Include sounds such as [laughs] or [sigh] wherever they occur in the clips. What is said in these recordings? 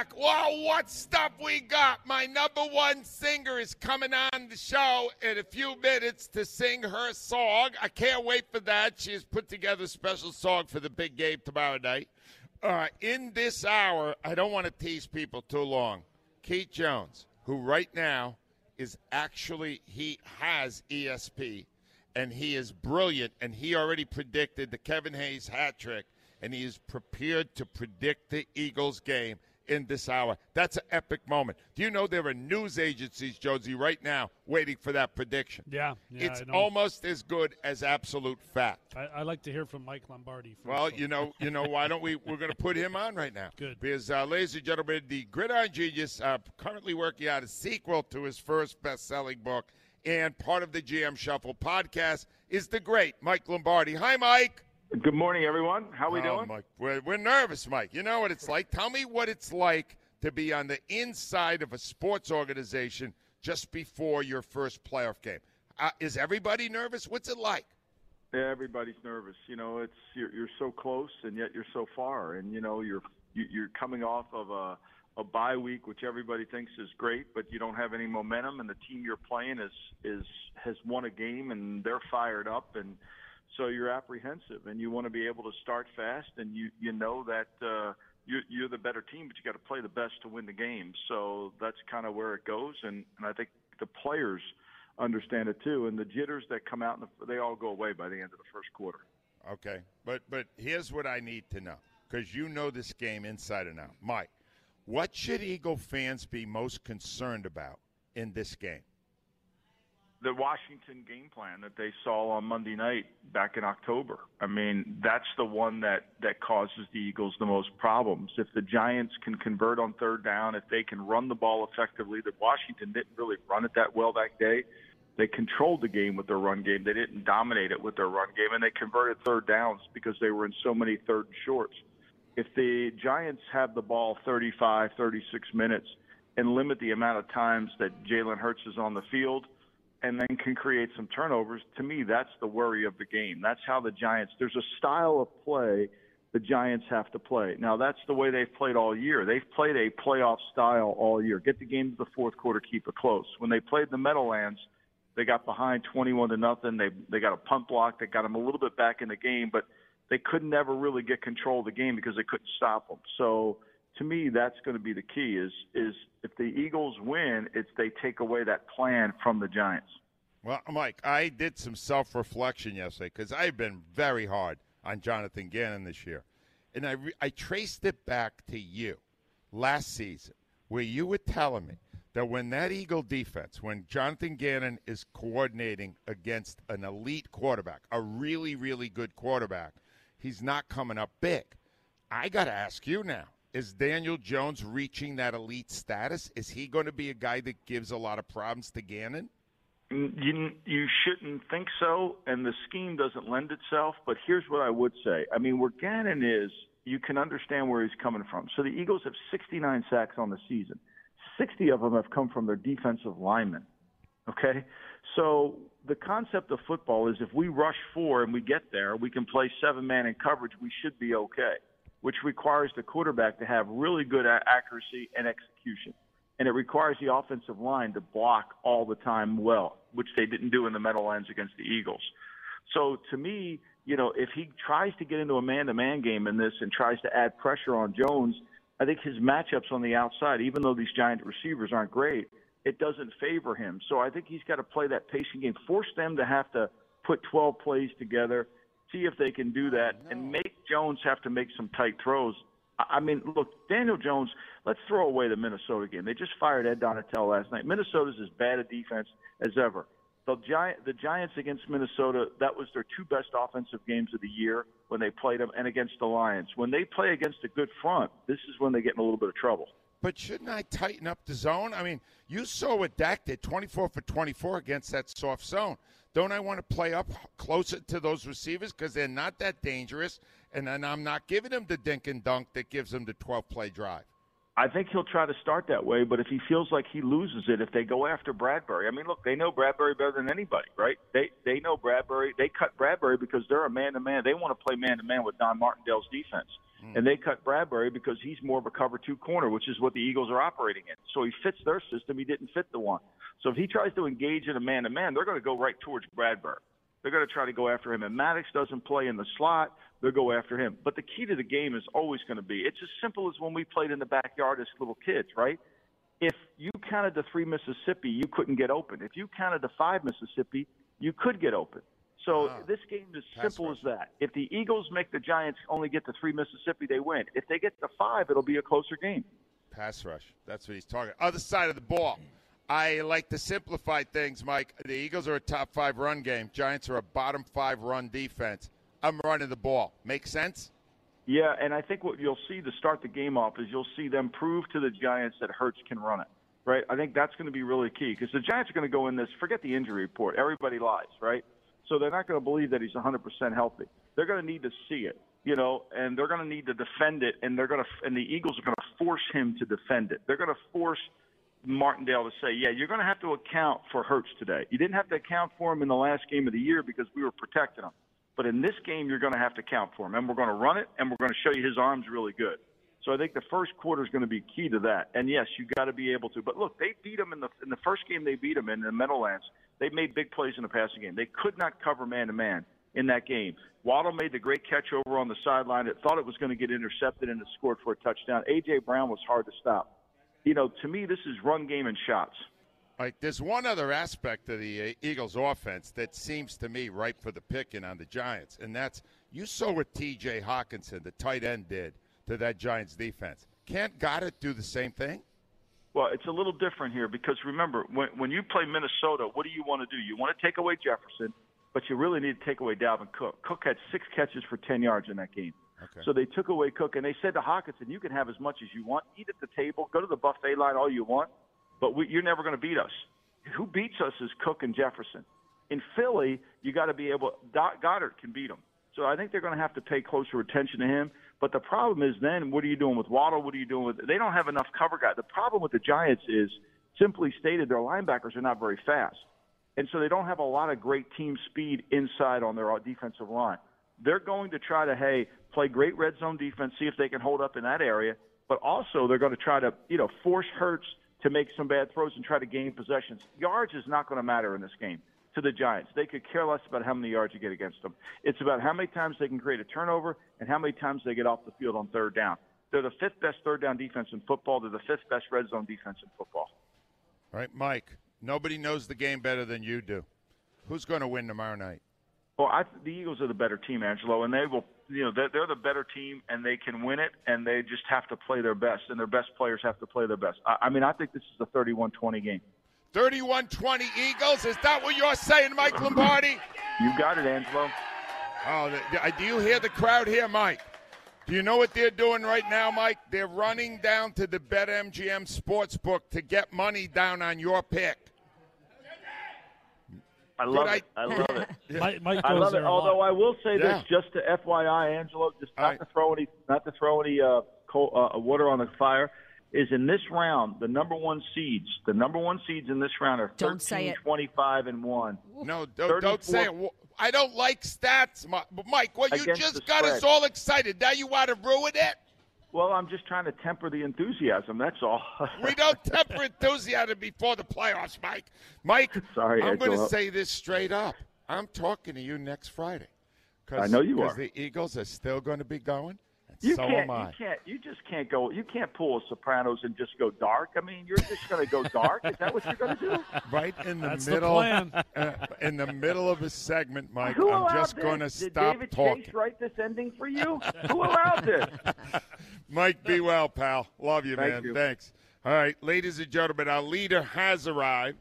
Back. Wow, what stuff we got. My number one singer is coming on the show in a few minutes to sing her song. I can't wait for that. She has put together a special song for the big game tomorrow night. Uh, in this hour, I don't want to tease people too long. Keith Jones, who right now is actually, he has ESP, and he is brilliant, and he already predicted the Kevin Hayes hat trick, and he is prepared to predict the Eagles game in this hour. That's an epic moment. Do you know there are news agencies, Josie, right now waiting for that prediction? Yeah, yeah it's almost as good as absolute fact. I, I like to hear from Mike Lombardi. First, Well, you know, you know, why don't we? We're going to put him on right now. Good. Because, uh, ladies and gentlemen, the Gridiron Genius, uh, currently working on a sequel to his first best-selling book, and part of the GM Shuffle podcast is the great Mike Lombardi. Hi, Mike. Good morning, everyone. How are we Oh, doing? Mike, we're, we're nervous, Mike. You know what it's like. Tell me what it's like to be on the inside of a sports organization just before your first playoff game. Uh, is everybody nervous? What's it like? Yeah, everybody's nervous. You know, it's you're, you're so close and yet you're so far, and you know you're you- you're coming off of a a bye week, which everybody thinks is great, but you don't have any momentum, and the team you're playing is is has won a game and they're fired up, and so you're apprehensive, and you want to be able to start fast, and you you know that. uh you're, you're the better team, but you got to play the best to win the game. So that's kind of where it goes, and, and I think the players understand it too. And the jitters that come out, in the, they all go away by the end of the first quarter. Okay, but but here's what I need to know because you know this game inside and out, Mike. What should Eagle fans be most concerned about in this game? The Washington game plan that they saw on Monday night back in October. I mean, that's the one that that causes the Eagles the most problems. If the Giants can convert on third down, if they can run the ball effectively, that Washington didn't really run it that well that day. They controlled the game with their run game. They didn't dominate it with their run game, and they converted third downs because they were in so many third and shorts. If the Giants have the ball 35, 36 minutes and limit the amount of times that Jalen Hurts is on the field, and then can create some turnovers, to me, that's the worry of the game. That's how the Giants, there's a style of play the Giants have to play. Now, that's the way they've played all year. They've played a playoff style all year. Get the game to the fourth quarter, keep it close. When they played the Meadowlands, they got behind 21 to nothing. They they got a punt block that got them a little bit back in the game, but they could never really get control of the game because they couldn't stop them. So to me, that's going to be the key. Is is if the Eagles win, it's they take away that plan from the Giants. Well, Mike, I did some self reflection yesterday because I've been very hard on Jonathan Gannon this year. And I, re- I traced it back to you last season, where you were telling me that when that Eagle defense, when Jonathan Gannon is coordinating against an elite quarterback, a really, really good quarterback, he's not coming up big. I got to ask you now is Daniel Jones reaching that elite status? Is he going to be a guy that gives a lot of problems to Gannon? You, you shouldn't think so, and the scheme doesn't lend itself. But here's what I would say. I mean, where Gannon is, you can understand where he's coming from. So the Eagles have 69 sacks on the season. 60 of them have come from their defensive linemen. Okay? So the concept of football is if we rush four and we get there, we can play seven man in coverage, we should be okay, which requires the quarterback to have really good accuracy and execution. And it requires the offensive line to block all the time well, which they didn't do in the Meadowlands against the Eagles. So to me, you know, if he tries to get into a man to man game in this and tries to add pressure on Jones, I think his matchups on the outside, even though these giant receivers aren't great, it doesn't favor him. So I think he's got to play that pacing game, force them to have to put 12 plays together, see if they can do that, oh, and make Jones have to make some tight throws. I mean, look, Daniel Jones, let's throw away the Minnesota game. They just fired Ed Donatell last night. Minnesota's as bad a defense as ever. The, Giant, the Giants against Minnesota, that was their two best offensive games of the year when they played them, and against the Lions. When they play against a good front, this is when they get in a little bit of trouble. But shouldn't I tighten up the zone? I mean, you saw what Dak did 24 for 24 against that soft zone. Don't I want to play up closer to those receivers because they're not that dangerous? And then I'm not giving them the dink and dunk that gives them the 12 play drive. I think he'll try to start that way, but if he feels like he loses it, if they go after Bradbury, I mean, look, they know Bradbury better than anybody, right? They they know Bradbury. They cut Bradbury because they're a man to man. They want to play man to man with Don Martindale's defense, mm. and they cut Bradbury because he's more of a cover two corner, which is what the Eagles are operating in. So he fits their system. He didn't fit the one. So if he tries to engage in a man to man, they're going to go right towards Bradbury. They're going to try to go after him. And Maddox doesn't play in the slot. They'll go after him. But the key to the game is always going to be it's as simple as when we played in the backyard as little kids, right? If you counted the three Mississippi, you couldn't get open. If you counted the five Mississippi, you could get open. So ah, this game is simple as that. If the Eagles make the Giants only get to three Mississippi, they win. If they get to five, it'll be a closer game. Pass rush. That's what he's talking. Other side of the ball. I like to simplify things, Mike. The Eagles are a top five run game. Giants are a bottom five run defense. I'm running the ball. Make sense? Yeah, and I think what you'll see to start the game off is you'll see them prove to the Giants that Hurts can run it. Right? I think that's going to be really key because the Giants are going to go in this. Forget the injury report. Everybody lies, right? So they're not going to believe that he's 100% healthy. They're going to need to see it, you know, and they're going to need to defend it, and they're going to, and the Eagles are going to force him to defend it. They're going to force Martindale to say, yeah, you're going to have to account for Hurts today. You didn't have to account for him in the last game of the year because we were protecting him. But in this game, you're going to have to account for him. And we're going to run it, and we're going to show you his arm's really good. So I think the first quarter is going to be key to that. And yes, you got to be able to. But look, they beat him in the in the first game. They beat him in the Meadowlands. They made big plays in the passing game. They could not cover man to man in that game. Waddle made the great catch over on the sideline. It thought it was going to get intercepted and it scored for a touchdown. AJ Brown was hard to stop you know, to me, this is run game and shots. Right. There's one other aspect of the uh, Eagles' offense that seems to me ripe for the picking on the Giants, and that's you saw what T.J. Hockenson, the tight end, did to that Giants defense. Can't Goedert do the same thing? Well, it's a little different here because remember, when, when you play Minnesota, what do you want to do? You want to take away Jefferson, but you really need to take away Dalvin Cook. Cook had six catches for 10 yards in that game. Okay. So they took away Cook, and they said to Hockenson, "You can have as much as you want. Eat at the table. Go to the buffet line all you want, but we, you're never going to beat us. Who beats us is Cook and Jefferson. In Philly, you got to be able. Goedert can beat them. So I think they're going to have to pay closer attention to him. But the problem is then, what are you doing with Waddle? What are you doing with? They don't have enough cover guy. The problem with the Giants is, simply stated, their linebackers are not very fast, and so they don't have a lot of great team speed inside on their defensive line. They're going to try to, hey, play great red zone defense, see if they can hold up in that area. But also, they're going to try to, you know, force Hurts to make some bad throws and try to gain possessions. Yards is not going to matter in this game to the Giants. They could care less about how many yards you get against them. It's about how many times they can create a turnover and how many times they get off the field on third down. They're the fifth best third down defense in football. They're the fifth best red zone defense in football. All right, Mike. Nobody knows the game better than you do. Who's going to win tomorrow night? Well, I, the Eagles are the better team, Angelo, and they will. You know, they're, they're the better team, and they can win it, and they just have to play their best, and their best players have to play their best. I, I mean, I think this is a 31-20 game. 31-20 Eagles. Is that what you're saying, Mike Lombardi? You got it, Angelo. Oh, the, do you hear the crowd here, Mike? Do you know what they're doing right now, Mike? They're running down to the BetMGM Sportsbook to get money down on your pick. I love Did it. I, love it. [laughs] Mike, Mike I love it. Although I will say Yeah. this, just to FYI, Angelo, just not All right. to throw any, not to throw any uh, coal, uh, water on the fire, is in this round the number one seeds. The number one seeds in this round are Don't say it. 25, and one. No, don't, don't say it. I don't like stats, Mike. Well, you just the got us all excited. Now you want to ruin it? Well, I'm just trying to temper the enthusiasm. That's all. [laughs] We don't temper enthusiasm before the playoffs, Mike. Mike, Sorry, I'm going to say this straight up. I'm talking to you next Friday. 'Cause- I know you are. Because the Eagles are still going to be going. And You so can't. am I. You can't. You just can't go. You can't pull a Sopranos and just go dark. I mean, you're just going to go dark. Is that what you're going to do? [laughs] Right in the That's the middle, plan. uh, in the middle of a segment, Mike. Who I'm just going to Did stop David talking. Chase write this ending for you? Who allowed this? [laughs] Mike, be well, pal. Love you, Thank man. you. Thanks. All right, ladies and gentlemen, our leader has arrived.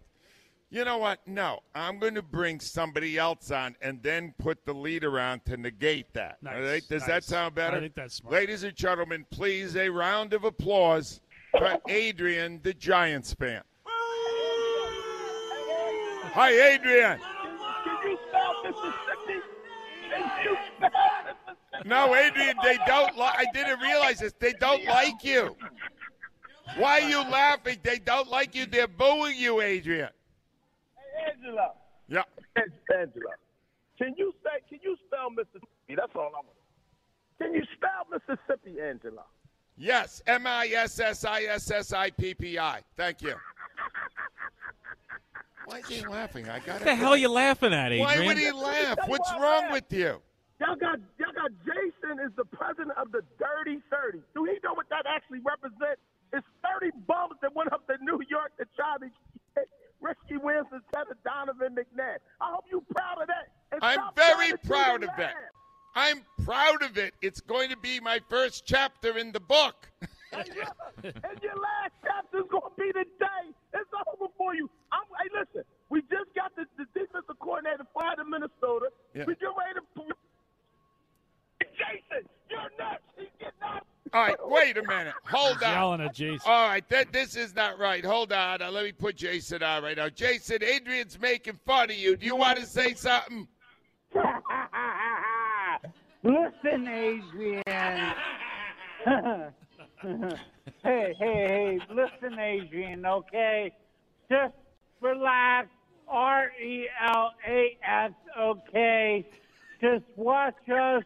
You know what? No, I'm going to bring somebody else on and then put the leader on to negate that. Nice, All right? Does that sound better? I think that's smart. Ladies and gentlemen, please a round of applause for Adrian, the Giants fan. Hi, Adrian. Can you spell Mississippi? Can you spell Mississippi? No, Adrian, they don't like. I didn't realize this. They don't like you. Why are you laughing? They don't like you. They're booing you, Adrian. Hey, Angela. Yeah. Angela. Can you say? Can you spell Mississippi? That's all I want. Can you spell Mississippi, Angela? Yes. M I S S I S S I P P I. Thank you. Why is he laughing? I got What the hell are you laughing at, Adrian? Why would he laugh? What's wrong with you? Y'all got y'all got Jason is the president of the Dirty Thirty. Do he know what that actually represents? It's thirty bums that went up to New York to try to get Risky wins instead of Donovan McNabb. I hope you're proud of that. And I'm very to proud of that. I'm proud of it. It's going to be my first chapter in the book. and your [laughs] last chapter is gonna be the day. It's over for you. I'm, hey, listen, we just got the, the defensive coordinator fired in Minnesota. Yeah. We get ready to. Jason, you're nuts. He's getting up. All right, [laughs] wait a minute. Hold He's on. yelling at Jason. All right, that this is not right. Hold on. Uh, let me put Jason on right now. Jason, Adrian's making fun of you. Do you want to say something? [laughs] Listen, Adrian. [laughs] hey, hey, hey, listen, Adrian, okay? Just relax. R E L A S, okay? Just watch us.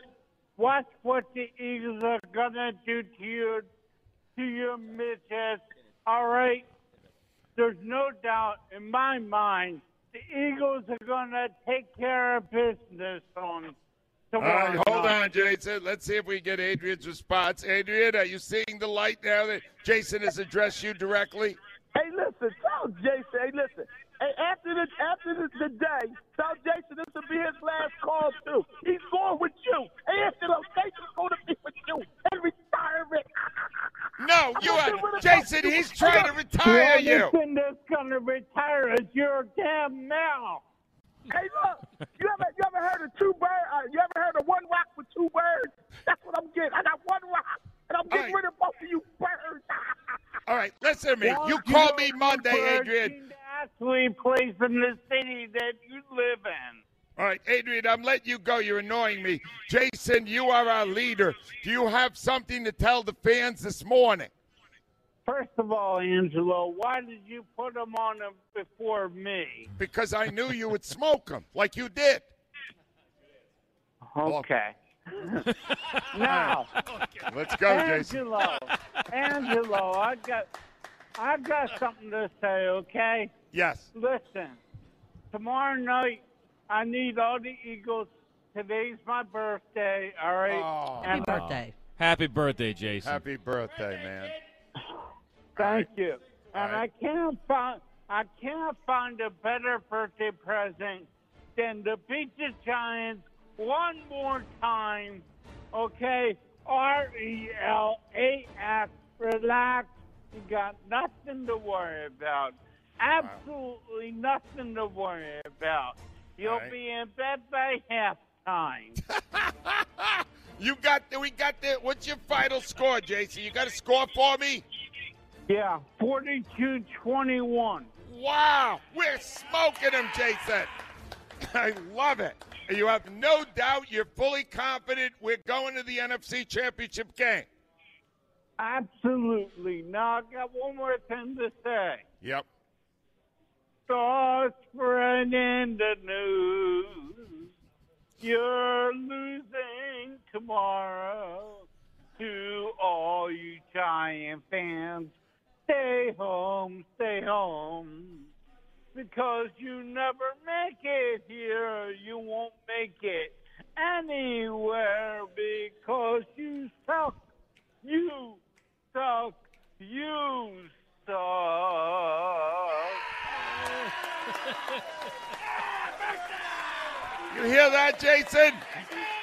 Watch what the Eagles are gonna do to you, to your midgets. All right? There's no doubt in my mind the Eagles are gonna take care of business on All tomorrow. right, hold on, Jason. Let's see if we get Adrian's response. Adrian, are you seeing the light now that Jason has addressed you directly? Hey, listen, tell Jason. Hey, listen. Hey, after the after the, the day, tell Jason this will be his last call too. He's going with you. Hey, Angelo, Jason's going to be with you in retirement. [laughs] No, you I'm are gonna do Jason. He's trying to retire The you. only thing that's gonna retire is your damn now. Hey, look, you ever you ever heard of two birds? Uh, you ever heard of one rock with two birds? That's what I'm getting. I got one rock, and I'm getting All rid of both of you birds. [laughs] All right, listen to me. Well, You call know, me Monday, Adrian. Seem to Actually, plays in the city that you live in. All right, Adrian, I'm letting you go. You're annoying me. Jason, you are our leader. Do you have something to tell the fans this morning? First of all, Angelo, why did you put them on before me? Because I knew you would smoke them like you did. Okay. [laughs] now, Let's go, Jason. Angelo, Angelo, I've got, I've got something to say. Okay. Yes. Listen, tomorrow night I need all the Eagles. Today's my birthday. All right. Oh. Happy And birthday. Happy birthday, Jason. Happy birthday, man. Thank you. And right. I can't find I can't find a better birthday present than to beat the Giants one more time. Okay? R E L A X. Relax. You got nothing to worry about. Absolutely nothing to worry about. You'll right. be in bed by halftime. [laughs] You got the, we got the. What's your final score, Jason? You got a score for me? yeah, 42 21. Wow, we're smoking them, Jason. [laughs] I love it. You have no doubt. You're fully confident. We're going to the NFC Championship game. Absolutely. Now, I got one more thing to say. Yep. Start spreading the news. You're losing tomorrow. To all you Giant fans, stay home, stay home. Because you never make it here. You won't make it anywhere because you suck. You suck. You suck. You hear that, Jason?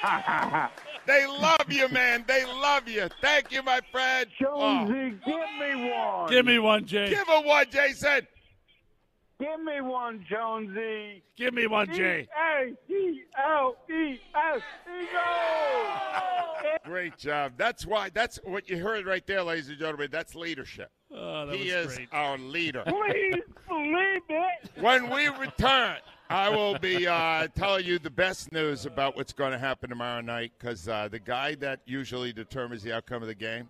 [laughs] they love you, man. They love you. Thank you, my friend. Oh, Jonesy, give me one. Give me one, Jason. give her one, Jason. Give me one, Jonesy. Give me one, Jay. E-A-T-L-E-S. Eagles! [laughs] Great job. That's why. That's what you heard right there, ladies and gentlemen. That's leadership. Oh, that he was is great. our leader. Please believe it. when we return, I will be uh, telling you the best news about what's going to happen tomorrow night because uh, the guy that usually determines the outcome of the game,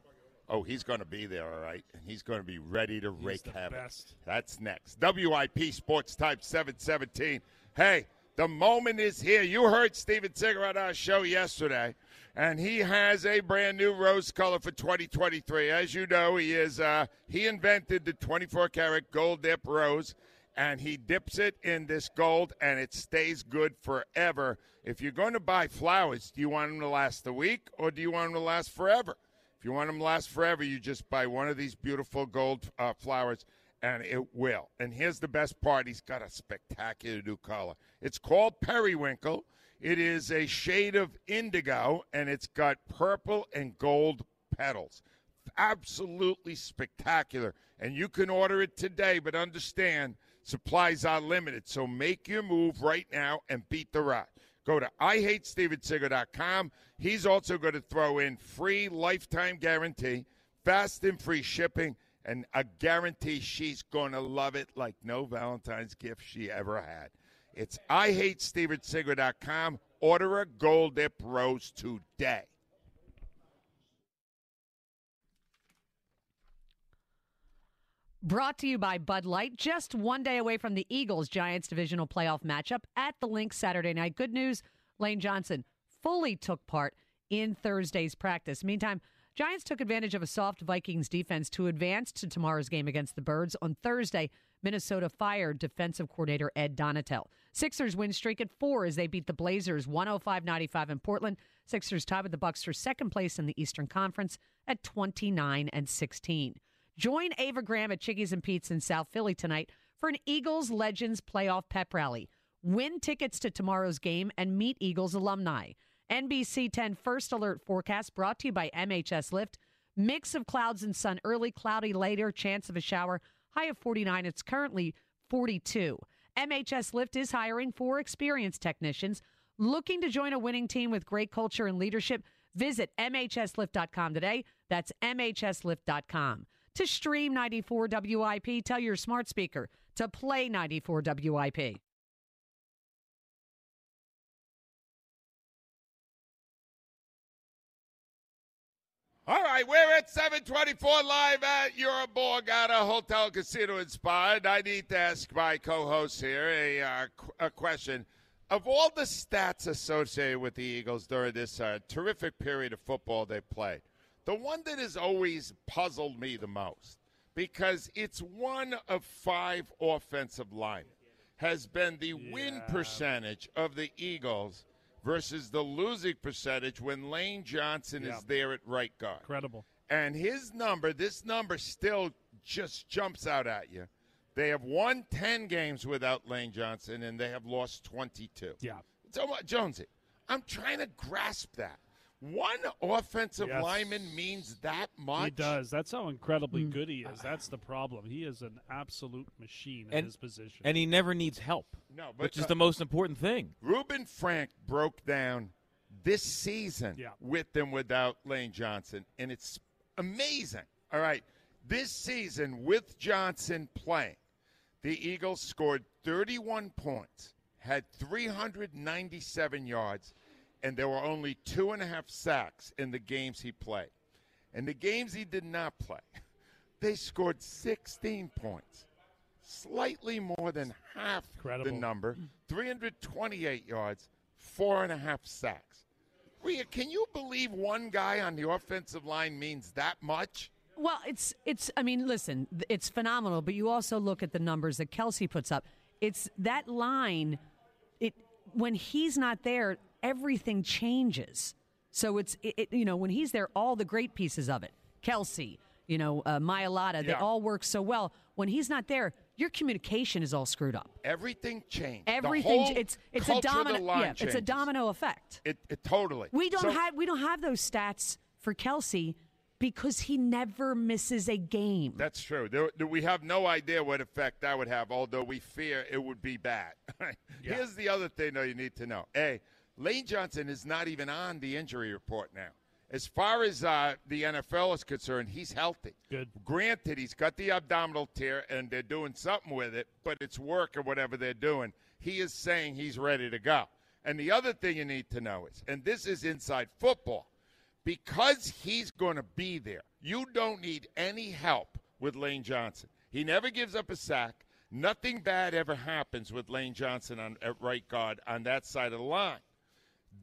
oh, he's going to be there, all right, and he's going to be ready to rake the havoc. best. That's next. WIP Sports Type 717. Hey, the moment is here. You heard Steven Singer on our show yesterday, and he has a brand new rose color for 2023. As you know, he is uh, he invented the 24 karat gold dip rose, and he dips it in this gold, and it stays good forever. If you're going to buy flowers, do you want them to last a week, or do you want them to last forever? If you want them to last forever, you just buy one of these beautiful gold uh, flowers, and it will. And here's the best part: he's got a spectacular new color. It's called periwinkle. It is a shade of indigo, and it's got purple and gold petals. Absolutely spectacular. And you can order it today, but understand supplies are limited. So make your move right now and beat the rot. Go to IHateStevenSinger.com. He's also going to throw in free lifetime guarantee, fast and free shipping, and a guarantee she's going to love it like no Valentine's gift she ever had. It's IHateStevenSinger.com. Order a gold dip rose today. Brought to you by Bud Light, just one day away from the Eagles Giants divisional playoff matchup at the Linc Saturday night. Good news Lane Johnson fully took part in Thursday's practice. Meantime, Giants took advantage of a soft Vikings defense to advance to tomorrow's game against the Birds. On Thursday, Minnesota fired defensive coordinator Ed Donatell. Sixers win streak at four as they beat the Blazers 105 95 in Portland. Sixers tied with the Bucks for second place in the Eastern Conference at 29 and 16. Join Ava Graham at Chickies and Pete's in South Philly tonight for an Eagles Legends playoff pep rally. Win tickets to tomorrow's game and meet Eagles alumni. NBC 10 First Alert forecast brought to you by MHS Lift. Mix of clouds and sun, early cloudy later, chance of a shower, high of 49. It's currently 42. MHS Lift is hiring four experienced technicians. Looking to join a winning team with great culture and leadership? Visit MHSLift.com today. That's MHSLift.com. To stream 94 WIP, tell your smart speaker to play 94 WIP. All right, we're at 724 live at your Borgata Hotel Casino Inspired. I need to ask my co-host here a, uh, a question. Of all the stats associated with the Eagles during this uh, terrific period of football they played, the one that has always puzzled me the most, because it's one of five offensive linemen, has been the win percentage of the Eagles versus the losing percentage when Lane Johnson Yeah. is there at right guard. Incredible. And his number, this number still just jumps out at you. They have won 10 games without Lane Johnson, and they have lost 22. Yeah. So, uh, Jonesy, I'm trying to grasp that. One offensive Yes. lineman means that much. He does. That's how incredibly Mm. good he is. That's the problem. He is an absolute machine in And- his position. And he never needs help, No, but which is uh, the most important thing. Reuben Frank broke down this season Yeah. with and without Lane Johnson, and it's amazing. All right, this season with Johnson playing, the Eagles scored 31 points, had 397 yards, and there were only two and a half sacks in the games he played. In the games he did not play, [laughs] they scored 16 points, slightly more than half the Incredible. number, 328 yards, four and a half sacks. Rhea, can you believe one guy on the offensive line means that much? Well, it's it's. I mean, listen, it's phenomenal. But you also look at the numbers that Kelce puts up. It's that line. It when he's not there, everything changes. So it's it, it- you know when he's there, all the great pieces of it. Kelce, you know, uh, Mailata, they Yeah. all work so well. When he's not there, your communication is all screwed up. Everything changed. The Everything. whole it's it's a culture of the domino. line Yeah, it's a domino effect. It, it totally. We don't So- have we don't have those stats for Kelce because he never misses a game. That's true. There, there- we have no idea what effect that would have, although we fear it would be bad. [laughs] Here's the other thing, though, you need to know. A, Lane Johnson is not even on the injury report now. As far as uh, the NFL is concerned, he's healthy. Good. Granted, he's got the abdominal tear, and they're doing something with it, but it's work or whatever they're doing. He is saying he's ready to go. And the other thing you need to know is, and this is inside football, because he's going to be there, you don't need any help with Lane Johnson. He never gives up a sack. Nothing bad ever happens with Lane Johnson on at right guard on that side of the line.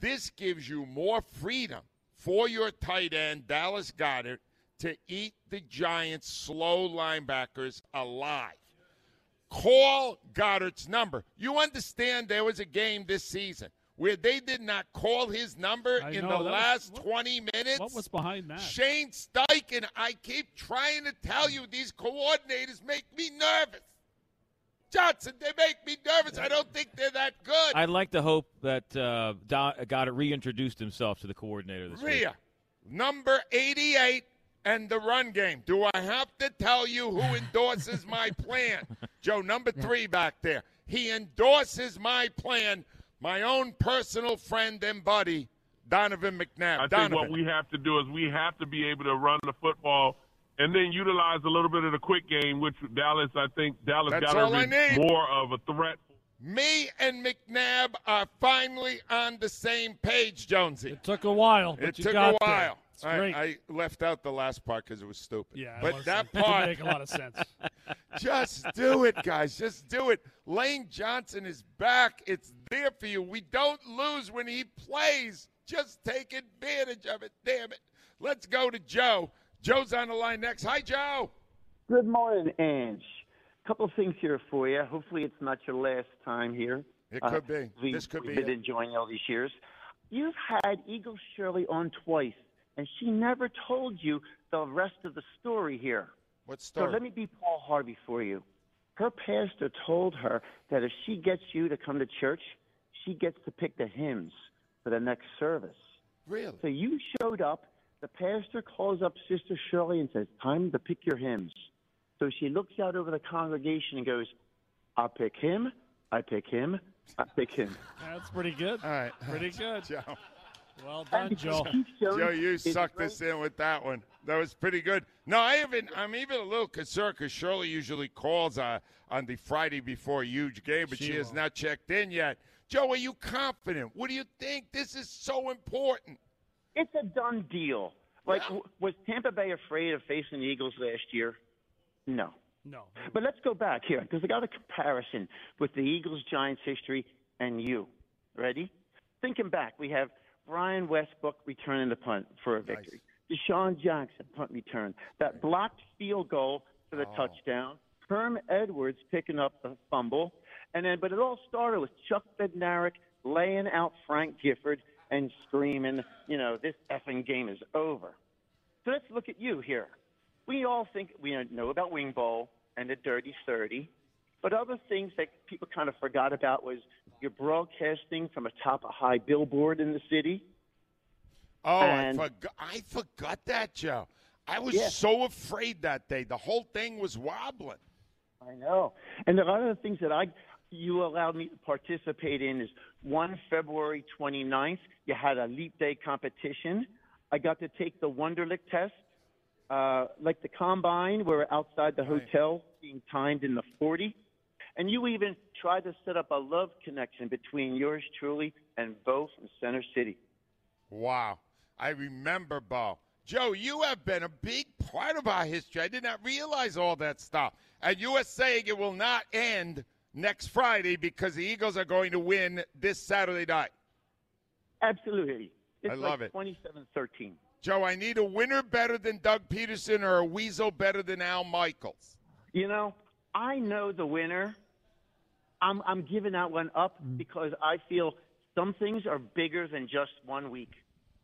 This gives you more freedom for your tight end, Dallas Goedert, to eat the Giants' slow linebackers alive. Call Goedert's number. You understand there was a game this season where they did not call his number I in know, the that was- last what- 20 minutes? what was behind that? Shane Steichen, I keep trying to tell you, these coordinators make me nervous. Johnson, they make me nervous. I don't think they're that good. I'd like to hope that uh, Do- got it reintroduced himself to the coordinator this week. Rhea, number 88 and the run game. Do I have to tell you who [laughs] endorses my plan? Joe, number three back there. He endorses my plan, my own personal friend and buddy, Donovan McNabb. I think what we have to do is we have to be able to run the football and then utilize a little bit of the quick game, which Dallas, I think Dallas That's got to be more of a threat. Me and McNabb are finally on the same page, Jonesy. It took a while, but It you took got a while. It's I. I left out the last part because it was stupid. Yeah, but was- that [laughs] it part make a lot of sense. [laughs] Just do it, guys. Just do it. Lane Johnson is back. It's there for you. We don't lose when he plays. Just take advantage of it. Damn it. Let's go to Joe. Joe's on the line next. Hi, Joe. Good morning, Ange. Couple things here for you. Hopefully, it's not your last time here. It Uh, could be. We, This could we've be been it. enjoying all these years. You've had Eagle Shirley on twice, and she never told you the rest of the story here. What story? So let me be Paul Harvey for you. Her pastor told her that if she gets you to come to church, she gets to pick the hymns for the next service. Really? So you showed up. The pastor calls up Sister Shirley and says, Time to pick your hymns. So she looks out over the congregation and goes, I'll pick him, I pick him, I pick him. That's pretty good. All right. Pretty good. Joe. Well done, Joe. Joe, you sucked us in with that one. That was pretty good. No, I even I'm even a little concerned because Shirley usually calls uh, on the Friday before a huge game, but she, She has not checked in yet. Joe, are you confident? What do you think? This is so important. It's a done deal. Like, w- was Tampa Bay afraid of facing the Eagles last year? No. No. But let's go back here because I got a comparison with the Eagles Giants history and you. Ready? Thinking back, we have Brian Westbrook returning the punt for a victory. DeSean Jackson punt return. That blocked field goal for the oh. touchdown. Herm Edwards picking up the fumble. And then, but it all started with Chuck Bednarik laying out Frank Gifford and screaming, you know, this effing game is over. So let's look at you here. We all think we know about Wing Bowl and the Dirty 30. But other things that people kind of forgot about was you're broadcasting from atop a high billboard in the city. Oh, And- I forgot. I forgot that, Joe. I was Yeah. so afraid that day. The whole thing was wobbling. I know. And there are other things that I you allowed me to participate in is one February 29th, you had a leap day competition. I got to take the Wonderlic test. Uh, like the combine, we were outside the hotel being timed in the 40. And you even tried to set up a love connection between yours truly and Bo from Center City. Wow. I remember, Bo. Joe, you have been a big part of our history. I did not realize all that stuff. And you are saying it will not end next Friday because the Eagles are going to win this Saturday night. Absolutely. It's I love like it. 27-13. Joe, I need a winner better than Doug Pederson or a weasel better than Al Michaels. You know, I know the winner. I'm I'm giving that one up mm-hmm. because I feel some things are bigger than just one week.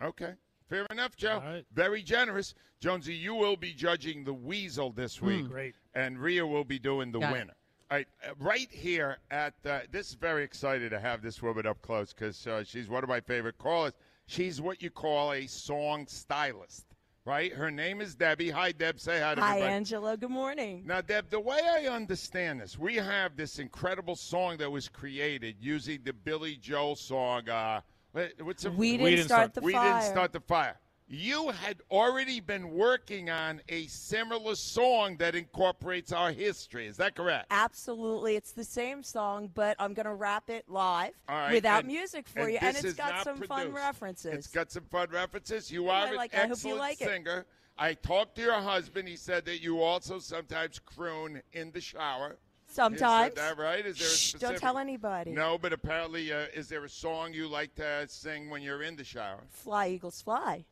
Okay. Fair enough, Joe. Very generous. Jonesy, you will be judging the weasel this mm-hmm. week. Great. And Rhea will be doing the Got it. All right, right here at uh, this is very excited to have this woman up close because uh, she's one of my favorite callers. She's what you call a song stylist, right? Her name is Debbie. Hi, Deb. Say hi to Hi, everybody. Angela. Good morning. Now, Deb, the way I understand this, we have this incredible song that was created using the Billy Joel song. Uh, what- what's it? We Didn't Start the We Fire. didn't start the fire. You had already been working on a similar song that incorporates our history. Is that correct? Absolutely. It's the same song, but I'm going to rap it live right, without and- music for and you. And it's got some fun references. It's got some fun references. You Yeah, are I an like. I hope you excellent like it. singer. I talked to your husband. He said that you also sometimes croon in the shower. Sometimes. Is that right? Is there Shh, don't tell anybody. No, but apparently, uh, is there a song you like to sing when you're in the shower? Fly, Eagles, fly.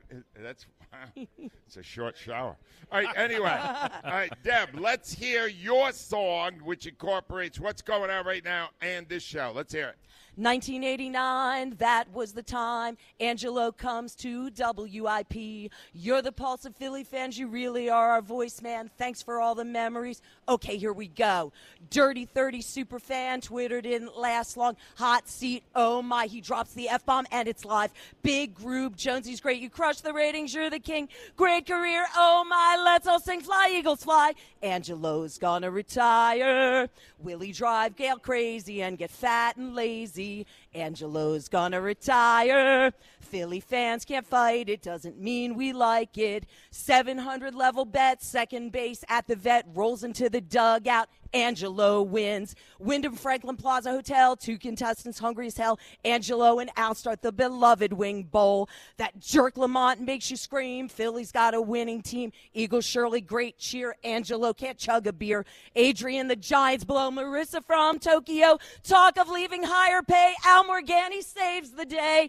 [laughs] That's it's a short shower. All right. Anyway, all right, Deb. Let's hear your song, which incorporates what's going on right now and this show. Let's hear it. 1989, that was the time. Angelo comes to WIP. You're the pulse of Philly fans. You really are our voice, man. Thanks for all the memories. Okay, here we go. Dirty 30 super fan. Twitter didn't last long. Hot seat. Oh my, he drops the F bomb and it's live. Big group. Jonesy's great. You crush the ratings. You're the king. Great career. Oh my, let's all sing Fly Eagles Fly. Angelo's gonna retire. Willie drive Gail crazy and get fat and lazy. Angelo's gonna retire. Philly fans can't fight. It doesn't mean we like it. 700 level bet, second base at the vet, rolls into the dugout. Angelo wins. Wyndham Franklin Plaza Hotel, two contestants hungry as hell. Angelo and Al start the beloved Wing Bowl. That jerk Lamont makes you scream. Philly's got a winning team. Eagles Shirley, great cheer. Angelo can't chug a beer. Adrian, the Giants blow. Marissa from Tokyo, talk of leaving higher pay. Al Morganti saves the day.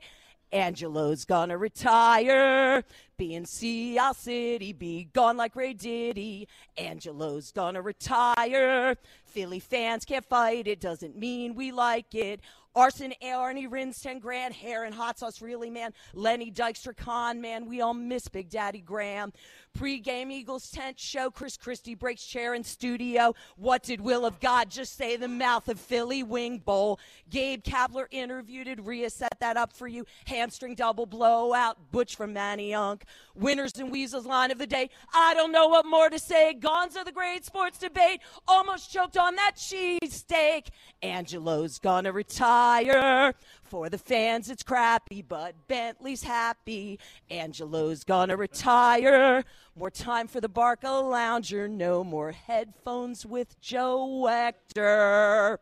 Angelo's gonna retire. Be in Sea City, be gone like Ray Diddy. Angelo's gonna retire. Philly fans can't fight, it doesn't mean we like it. Arson Arnie Rins 10 grand, hair and hot sauce, really, man. Lenny Dykstra Con, man, we all miss Big Daddy Graham. Pre-game Eagles tent show, Chris Christie breaks chair in studio. What did Will of God just say? The mouth of Philly Wing Bowl. Gabe Kapler interviewed it. Rhea set that up for you. Hamstring double blowout. Butch from Manayunk. Winners and Weasels line of the day. I don't know what more to say. Gonzo the great sports debate. Almost choked on that cheesesteak. Angelo's gonna retire. For the fans, it's crappy, but Bentley's happy. Angelo's gonna retire. More time for the Barca Lounger. No more headphones with Joe Hector.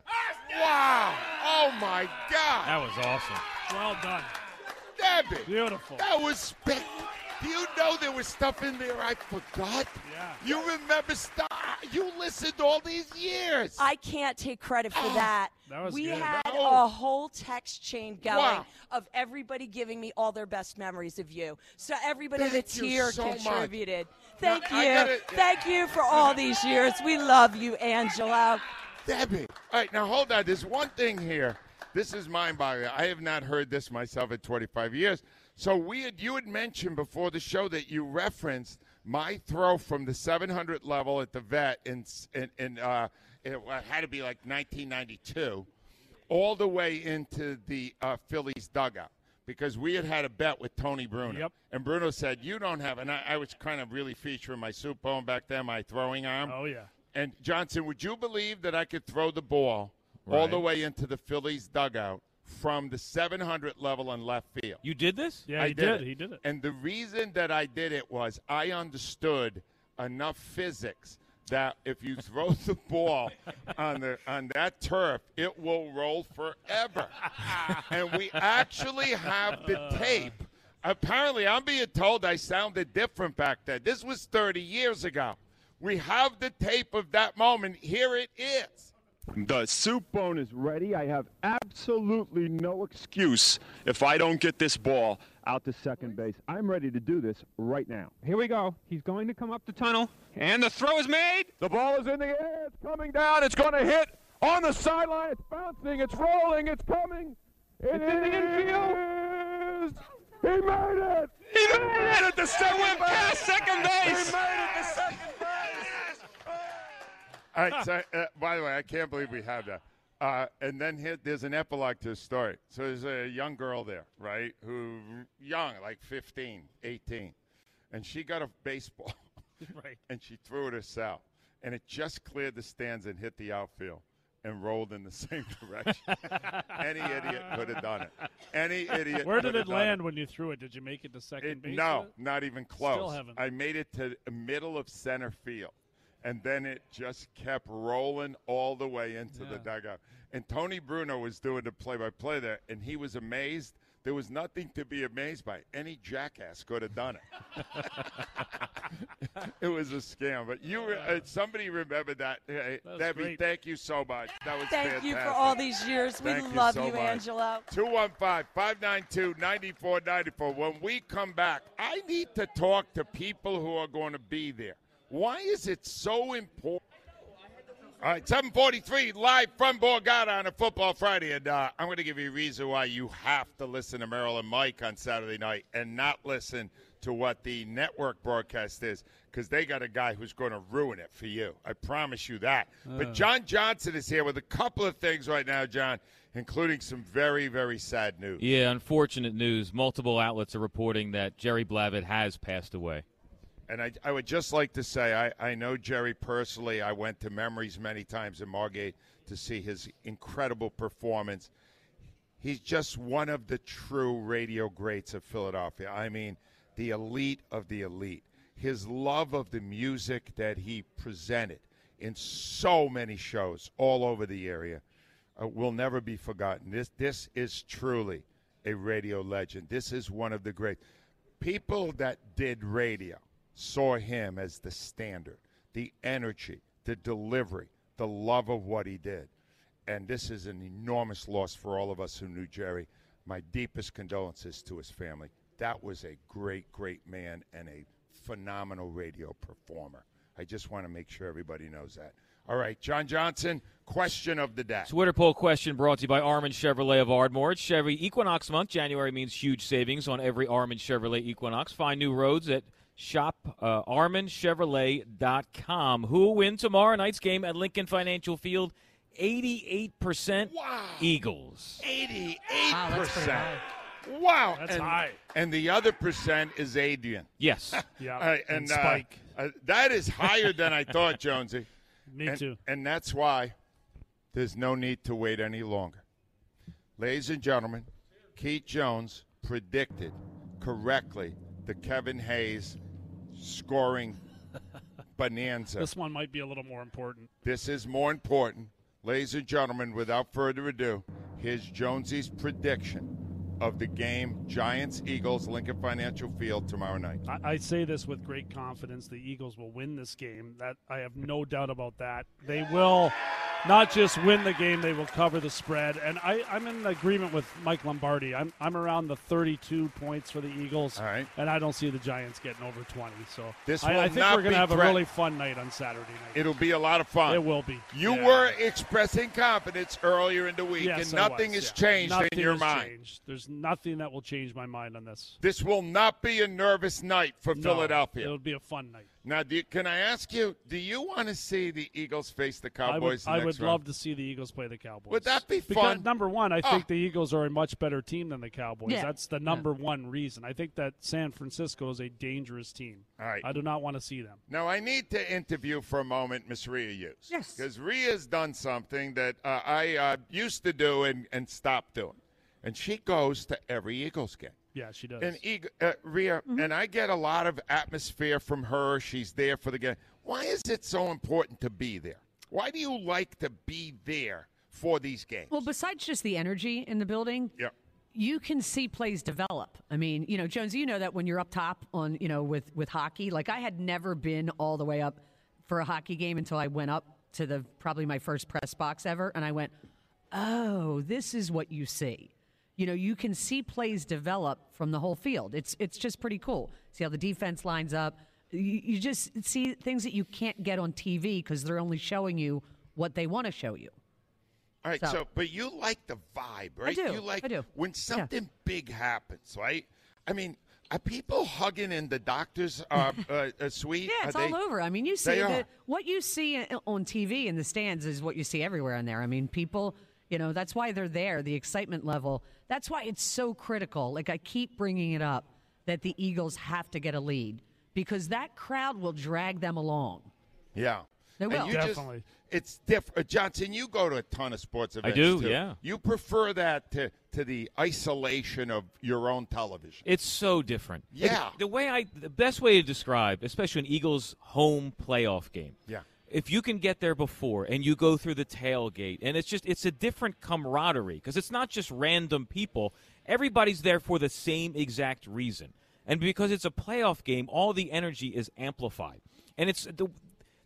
Wow! Oh my God! That was awesome. Well done. Debbie. Beautiful. That was spec. Do you know there was stuff in there I forgot? Yeah. You remember stuff? You listened all these years. I can't take credit for ah. that. That was we good. had No. a whole text chain going Wow. of everybody giving me all their best memories of you. So everybody Thank that's here so much. contributed. Thank I you. gotta- Thank you for all these years. We love you, Angelo. Debbie. All right, now hold on. There's one thing here. This is mind boggling. I have not heard this myself in 25 years. So we had you had mentioned before the show that you referenced my throw from the 700 level at the vet in in, in uh, it had to be like 1992, all the way into the uh, Phillies dugout because we had had a bet with Tony Bruno. Yep. And Bruno said, "You don't have," and I, I was kind of really featuring my soup bone back then, my throwing arm. Oh yeah. And Johnson, would you believe that I could throw the ball all the way into the Phillies dugout from the 700 level in left field? You did this? Yeah, I he did did. it. He did it. And the reason that I did it was I understood enough physics that if you throw [laughs] the ball on the on that turf, it will roll forever. [laughs] and we actually have the uh. tape. Apparently, I'm being told I sounded different back then. This was 30 years ago. We have the tape of that moment. Here it is. The soup bone is ready. I have absolutely no excuse if I don't get this ball out to second base. I'm ready to do this right now. Here we go. He's going to come up the tunnel. And the throw is made. The ball is in the air. It's coming down. It's going to hit on the sideline. It's bouncing. It's rolling. It's coming. It It's in the infield. He made it. He made it at the second went past second base. He made it second base. All right. So, uh, by the way, I can't believe we have that. Uh, and then here, there's an epilogue to the story. So there's a young girl there, right? Who young, like 15, 18, and she got a baseball, [laughs] right. and she threw it herself, and it just cleared the stands and hit the outfield. And rolled in the [laughs] same direction. [laughs] Any idiot could have done it. Any idiot. Where did it land when you threw it? Did you make it to second It- base? no, not even close. Still haven't. I made it to the middle of center field, and then it just kept rolling all the way into the dugout. And Tony Bruno was doing the play-by-play there, and he was amazed. There was nothing to be amazed by. Any jackass could have done it. [laughs] it was a scam, but you, re- uh, somebody remembered that. Hey, That Debbie, great. thank you so much. That was Thank fantastic. you for all these years. We Thank love so you, much. Angelo. 215 592 9494. When we come back, I need to talk to people who are going to be there. Why is it so important? All right, 743 live from Borgata on a Football Friday. And uh, I'm going to give you a reason why you have to listen to Merrill and Mike on Saturday night and not listen to what the network broadcast is because they got a guy who's going to ruin it for you. I promise you that. But Uh. John Johnson is here with a couple of things right now, John, including some very, very sad news. Yeah, unfortunate news. Multiple outlets are reporting that Jerry Blavat has passed away. And I, I would just like to say, I, I know Jerry personally. I went to Memories many times in Margate to see his incredible performance. He's just one of the true radio greats of Philadelphia. I mean, the elite of the elite. His love of the music that he presented in so many shows all over the area uh, will never be forgotten. This, this is truly a radio legend. This is one of the great people that did radio saw him as the standard, the energy, the delivery, the love of what he did. And this is an enormous loss for all of us who knew Jerry. My deepest condolences to his family. That was a great, great man and a phenomenal radio performer. I just want to make sure everybody knows that. All right, John Johnson, question of the day. Twitter poll question brought to you by Armin Chevrolet of Ardmore. It's Chevy Equinox month. January means huge savings on every Armin Chevrolet Equinox. Find new roads at shop uh, arminchevrolet.com. Who will win tomorrow night's game at Lincoln Financial Field? 88% wow. Eagles. 88%. Wow, that's high. Wow. That's and, high. And the other percent is Adrian. [laughs] Yes. Yeah, All right, and and, uh, Spike. uh, that is higher than I thought, [laughs] Jonesy. Me And- too. And that's why there's no need to wait any longer. Ladies and gentlemen, Keith Jones predicted correctly the Kevin Hayes scoring [laughs] bonanza. This one might be a little more important. This is more important. Ladies and gentlemen, without further ado, here's Jonesy's prediction of the game Giants Eagles Lincoln Financial Field tomorrow night. I, I say this with great confidence. The Eagles will win this game. That I have no doubt about that. They will. Not just win the game, they will cover the spread. And I, I'm in agreement with Mike Lombardi. I'm, I'm around the 32 points for the Eagles. All right. And I don't see the Giants getting over 20. So This I, I think we're going to have a really fun night on Saturday night. It'll be a lot of fun. It will be. You Yeah. were expressing confidence earlier in the week, Yes, and nothing was, has yeah. changed Nothing in your has mind. changed. There's nothing that will change my mind on this. This will not be a nervous night for No, Philadelphia. It'll be a fun night. Now, do you, can I ask you? Do you want to see the Eagles face the would, Cowboys? I next would round? love to see the Eagles play the Cowboys. Would that be fun? Because, number one, I Oh. think the Eagles are a much better team than the Cowboys. Yeah. That's the number one reason. I think that San Francisco is a dangerous team. All right. I do not want to see them. Now, I need to interview for a moment Miss Rhea Hughes. Yes. Because Rhea's done something that uh, I uh, used to do and, and stopped doing. And she goes to every Eagles game. Yeah, she does. And Eag- uh, Rhea, Mm-hmm. and I get a lot of atmosphere from her. She's there for the game. Why is it so important to be there? Why do you like to be there for these games? Well, besides just the energy in the building, yeah. you can see plays develop. I mean, you know, Jones, you know that when you're up top on, you know, with with hockey, like I had never been all the way up for a hockey game until I went up to the probably my first press box ever, and I went, oh, this is what you see. You know, you can see plays develop from the whole field. It's it's just pretty cool. See how the defense lines up. You, you just see things that you can't get on TV because they're only showing you what they want to show you. All right, So- so, but you like the vibe, right? I do, You like I do. when something big happens, right? I mean, are people hugging in the doctor's uh, [laughs] uh, uh, suite? Yeah, it's Are they- all over. I mean, you see the, what you see on TV in the stands is what you see everywhere in there. I mean, people, you know, that's why they're there. The excitement level. That's why it's so critical. Like I keep bringing it up that the Eagles have to get a lead because that crowd will drag them along. Yeah. They And will. you just- Definitely. it's different. Uh, Johnson, you go to a ton of sports events. I do, too. yeah. You prefer that to, to the isolation of your own television. It's so different. Yeah. Like, the way I, the best way to describe, especially an Eagles home playoff game. Yeah. If you can get there before and you go through the tailgate, and it's just it's a different camaraderie because it's not just random people. Everybody's there for the same exact reason, and because it's a playoff game, all the energy is amplified. And it's the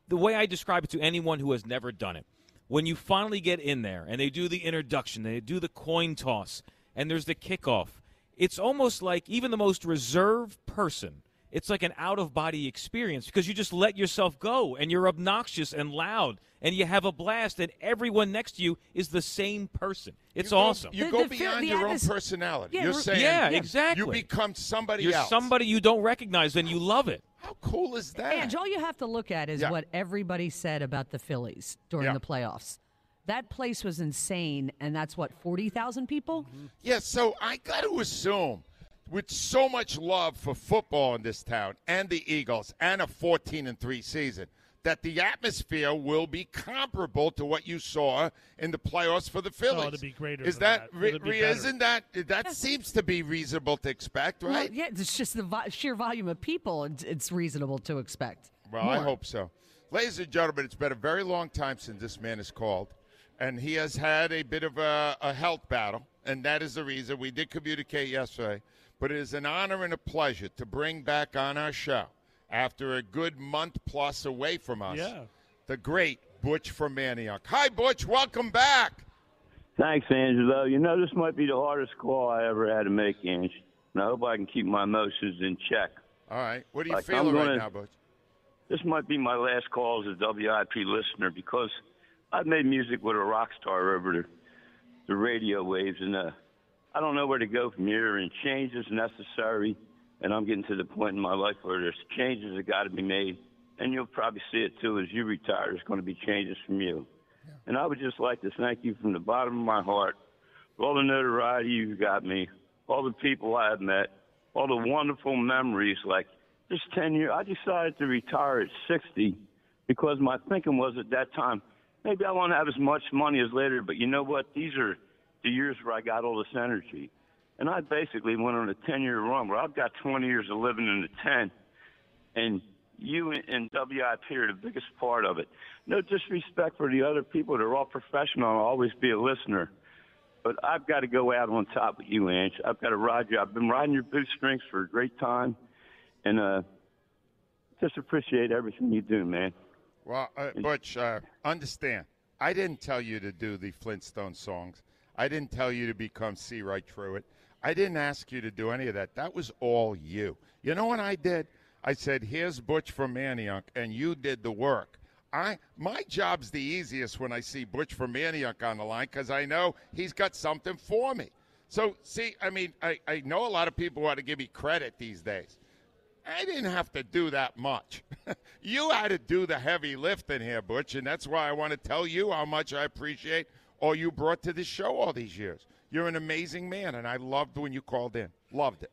the way I describe it to anyone who has never done it. When you finally get in there and they do the introduction, they do the coin toss, and there's the kickoff, it's almost like even the most reserved person, it's like an out of body experience because you just let yourself go and you're obnoxious and loud and you have a blast, and everyone next to you is the same person. It's You go- awesome. You The- go the beyond the your own personality. Yeah, You're saying Yeah, exactly. you become somebody You're else. somebody you don't recognize and you love it. How cool is that? And all you have to look at is Yeah. what everybody said about the Phillies during Yeah. the playoffs. That place was insane, and that's what forty thousand people. Mm-hmm. Yeah, so I got to assume, with so much love for football in this town and the Eagles and a 14 and 3 season, that the atmosphere will be comparable to what you saw in the playoffs for the oh, Phillies. it'd be greater Is than that, that. Re- be isn't that that seems to be reasonable to expect, Well, right? yeah, it's just the vo- sheer volume of people. It's, it's reasonable to expect. Well, I hope so. Ladies and gentlemen, it's been a very long time since this man has called, and he has had a bit of a, a health battle, and that is the reason we did communicate yesterday. But it is an honor and a pleasure to bring back on our show after a good month plus away from us, Yeah. the great Butch from Manayunk. Hi, Butch. Welcome back. Thanks, Angelo. You know, this might be the hardest call I ever had to make, Ange. And I hope I can keep my emotions in check. All right. What are you Like, feeling I'm right gonna- now, Butch? This might be my last call as a WIP listener because I've made music with a rock star over the, the radio waves, and uh, I don't know where to go from here. And change is necessary, and I'm getting to the point in my life where there's changes that got to be made. And you'll probably see it too as you retire. There's going to be changes from you. And I would just like to thank you from the bottom of my heart for all the notoriety you've got me, all the people I've met, all the wonderful memories. Like just 10 years, I decided to retire at 60 because my thinking was at that time, maybe I won't have as much money as later, but you know what? These are the years where I got all this energy. And I basically went on a 10 year run where I've got 20 years of living in the 10. And you and WIP are the biggest part of it. No disrespect for the other people. They're all professional. I'll always be a listener. But I've got to go out on top with you, Ange. I've got to ride you. I've been riding your bootstrings for a great time. And uh, just appreciate everything you do, man. Well, uh, Butch, uh, understand I didn't tell you to do the Flintstone songs. I didn't tell you to become C. Wright Truitt. I didn't ask you to do any of that. That was all you. You know what I did? I said, "Here's Butch from Manayunk," and you did the work. I my job's the easiest when I see Butch from Manayunk on the line because I know he's got something for me. So see, I mean, I, I know a lot of people want to give me credit these days. I didn't have to do that much. [laughs] you had to do the heavy lifting here, Butch, and that's why I want to tell you how much I appreciate all you brought to this show all these years. You're an amazing man, and I loved when you called in. Loved it.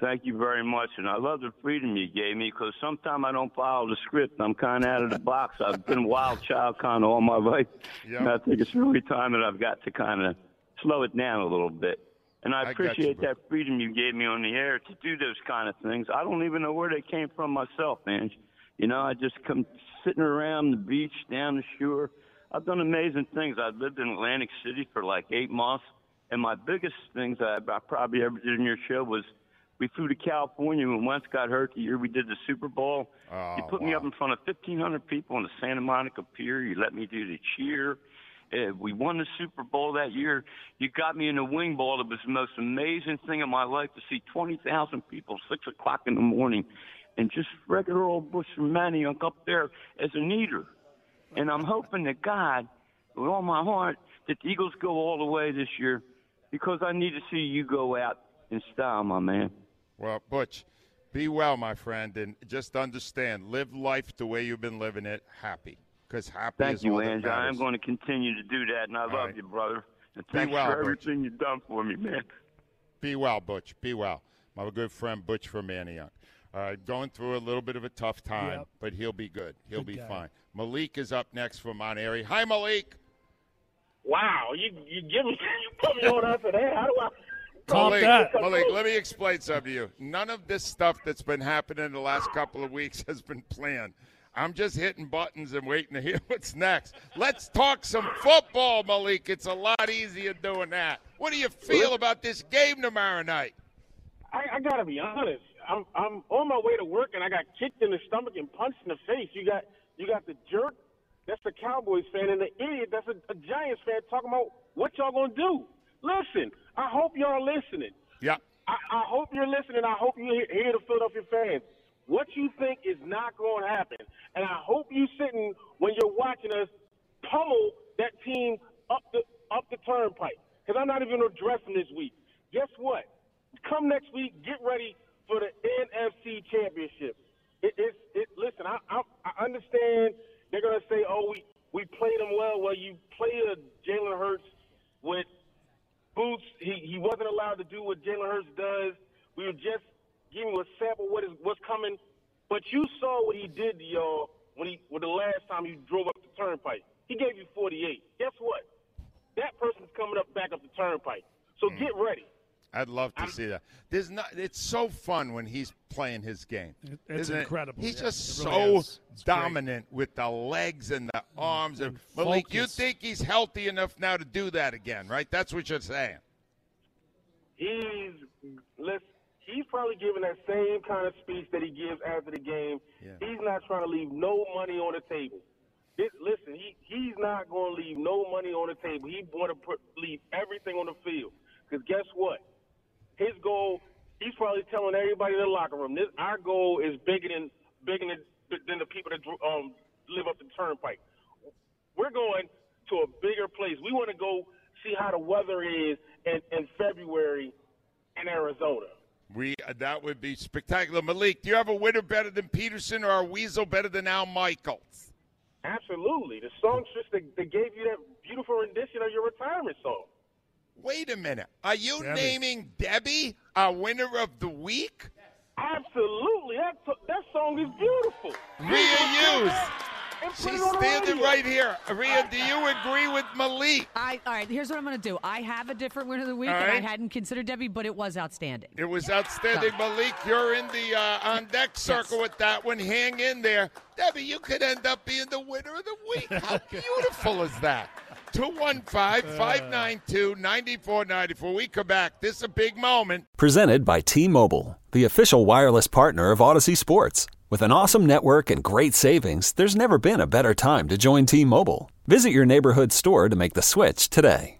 Thank you very much, and I love the freedom you gave me because sometimes I don't follow the script. I'm kind of out of the box. I've been a wild child kind of all my life, Yep. and I think it's really time that I've got to kind of slow it down a little bit. And I I appreciate you, that freedom you gave me on the air to do those kind of things. I don't even know where they came from myself, man. You know, I just come sitting around the beach, down the shore. I've done amazing things. I lived in Atlantic City for like eight months, and my biggest things I, I probably ever did in your show was we flew to California when Wentz got hurt the year we did the Super Bowl. Oh, you put me up in front of 1,500 people on the Santa Monica Pier. You let me do the cheer. Uh, we won the Super Bowl that year. You got me in the Wing Bowl. It was the most amazing thing in my life to see 20,000 people, 6 o'clock in the morning, and just regular old Butch from Manayunk up there as a eater. And I'm hoping to God, with all my heart, that the Eagles go all the way this year because I need to see you go out in style, my man. Well, Butch, be well, my friend, and just understand, live life the way you've been living it, happy. Because happy Thank is you, all that Andrew. I am going to continue to do that, and I love right. you, brother. And Be thanks well, for Butch. everything you've done for me, man. Be well, Butch. Be well. My good friend Butch from Manayunk. Uh, going through a little bit of a tough time, Yep. but he'll be good. He'll Good be guy. fine. Malik is up next from Mount Airy. Hi, Malik. Wow, you you give me [laughs] you put me on after that. How do I? [laughs] Malik, that. Malik, let me explain something to you. None of this stuff that's been happening the last couple of weeks has been planned. I'm just hitting buttons and waiting to hear [laughs] what's next. Let's talk some football, Malik. It's a lot easier doing that. What do you feel about this game tomorrow night? I, I gotta be honest. I'm I'm on my way to work and I got kicked in the stomach and punched in the face. You got you got the jerk, that's the Cowboys fan, and the idiot that's a, a Giants fan talking about what y'all gonna do. Listen, I hope y'all listening. Yeah. I, I hope you're listening. I hope you hear, hear the Philadelphia fans. What you think is not going to happen, and I hope you sitting when you're watching us pummel that team up the up the turnpike. Because I'm not even going to address them this week. Guess what? Come next week, get ready for the NFC Championship. It, it's it. Listen, I, I I understand they're going to say, "Oh, we we played them well." Well, you played a Jalen Hurts with Boots, he, he wasn't allowed to do what Jalen Hurts does. We were just giving you a sample what is what's coming. But you saw what he did to y'all when he when the last time he drove up the turnpike. He gave you 48. Guess what? That person's coming up back up the turnpike. So hmm. get ready. I'd love to see that. There's not. It's so fun when he's playing his game. it's isn't it? incredible, He's yeah. just It so really is. It's great. dominant with the legs and the arms. And Malik, you think he's healthy enough now to do that again, right? That's what you're saying. He's listen, he's probably giving that same kind of speech that he gives after the game. He's not trying to leave no money on the table. This, listen, he he's not going to leave no money on the table. He want to leave everything on the field. Because guess what? His goal, he's probably telling everybody in the locker room, this our goal is bigger than bigger than, than the people that um live up the turnpike. We're going to a bigger place. We want to go see how the weather is in, in February in Arizona. We uh, that would be spectacular. Malik, do you have a winner better than Pederson or a Weasel better than Al Michaels? Absolutely. The songstress that, that gave you that beautiful rendition of your retirement song. Wait a minute. Are you Debbie. naming Debbie our winner of the week? Absolutely. That, that song is beautiful. Rhea Hughes. She's it on the standing right here. Rhea, do you agree with Malik? I, all right, here's what I'm going to do. I have a different winner of the week, All and I hadn't considered Debbie, but it was outstanding. It was outstanding, Malik. You're in the uh, on deck circle with that one. Hang in there, Debbie. You could end up being the winner of the week. How [laughs] beautiful is that? 215-592-9494. We come back. This is a big moment. Presented by T Mobile, the official wireless partner of Audacy Sports. With an awesome network and great savings, there's never been a better time to join T Mobile. Visit your neighborhood store to make the switch today.